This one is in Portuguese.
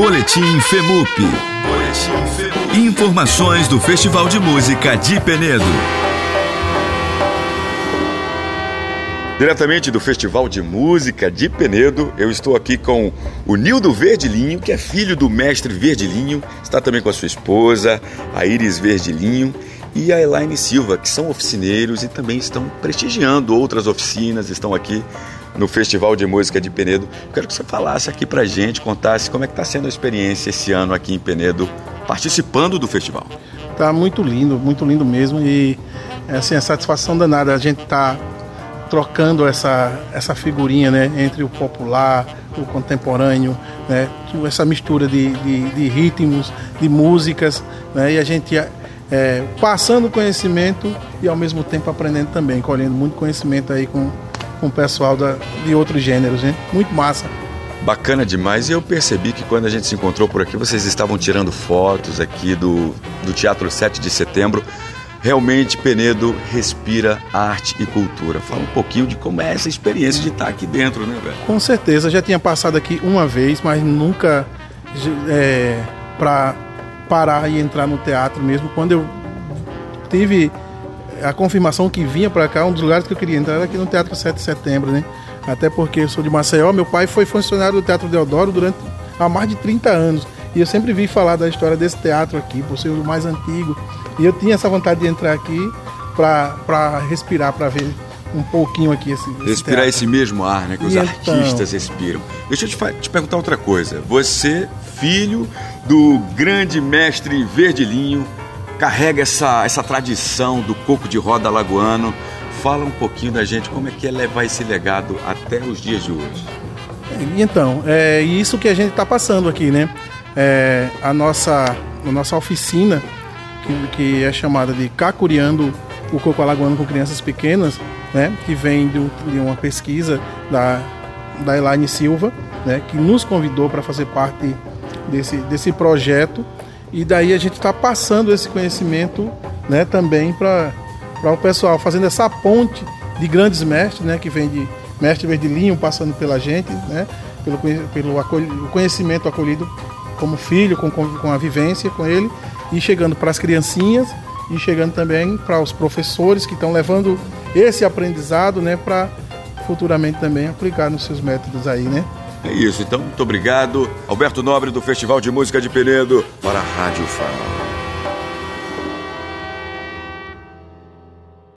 Boletim FEMUP. Boletim FEMUP. Informações do Festival de Música de Penedo. Diretamente do Festival de Música de Penedo, eu estou aqui com o Nildo Verdilinho, que é filho do mestre Verdilinho, está também com a sua esposa, a Iris Verdilinho, e a Elaine Silva, que são oficineiros e também estão prestigiando outras oficinas, estão aqui no Festival de Música de Penedo. Quero que você falasse aqui pra gente, contasse como é que está sendo a experiência esse ano aqui em Penedo, participando do festival. Tá muito lindo, muito lindo mesmo e assim, a satisfação danada a gente tá trocando essa, essa figurinha né, entre o popular, o contemporâneo, né, essa mistura de, de, de ritmos, de músicas, né, e a gente é, passando conhecimento e ao mesmo tempo aprendendo também, colhendo muito conhecimento aí com, com o pessoal da, de outros gêneros, né? Muito massa. Bacana demais. E eu percebi que quando a gente se encontrou por aqui, vocês estavam tirando fotos aqui do, do Teatro 7 de Setembro. Realmente, Penedo respira arte e cultura. Fala um pouquinho de como é essa experiência de estar aqui dentro, né, velho? Com certeza. Já tinha passado aqui uma vez, mas nunca é, para parar e entrar no teatro mesmo. Quando eu tive a confirmação que vinha para cá, um dos lugares que eu queria entrar era aqui no Teatro 7 de Setembro, né? Até porque eu sou de Maceió, meu pai foi funcionário do Teatro Deodoro durante há mais de 30 anos. E eu sempre vi falar da história desse teatro aqui, por ser o mais antigo. E eu tinha essa vontade de entrar aqui para respirar, para ver um pouquinho aqui esse, esse Respirar teatro. esse mesmo ar, né? Que e os então... artistas respiram. Deixa eu te, te perguntar outra coisa. Você, filho do grande mestre Verdilinho, carrega essa, essa tradição do coco de roda lagoano. Fala um pouquinho da gente como é que é levar esse legado até os dias de hoje. Então, é isso que a gente está passando aqui, né? É, a, nossa, a nossa oficina, que, que é chamada de Cacuriando o Coco Alagoano com Crianças Pequenas, né? Que vem de, de uma pesquisa da, da Elaine Silva, né? Que nos convidou para fazer parte desse, desse projeto e daí a gente está passando esse conhecimento né, também para o pessoal, fazendo essa ponte de grandes mestres, né, que vem de mestre Verdilinho passando pela gente, né, pelo, pelo conhecimento acolhido como filho, com, com a vivência com ele, e chegando para as criancinhas e chegando também para os professores que estão levando esse aprendizado né, para futuramente também aplicar nos seus métodos aí, né? É isso, então, muito obrigado. Alberto Nobre, do Festival de Música de Penedo, para a Rádio Farol.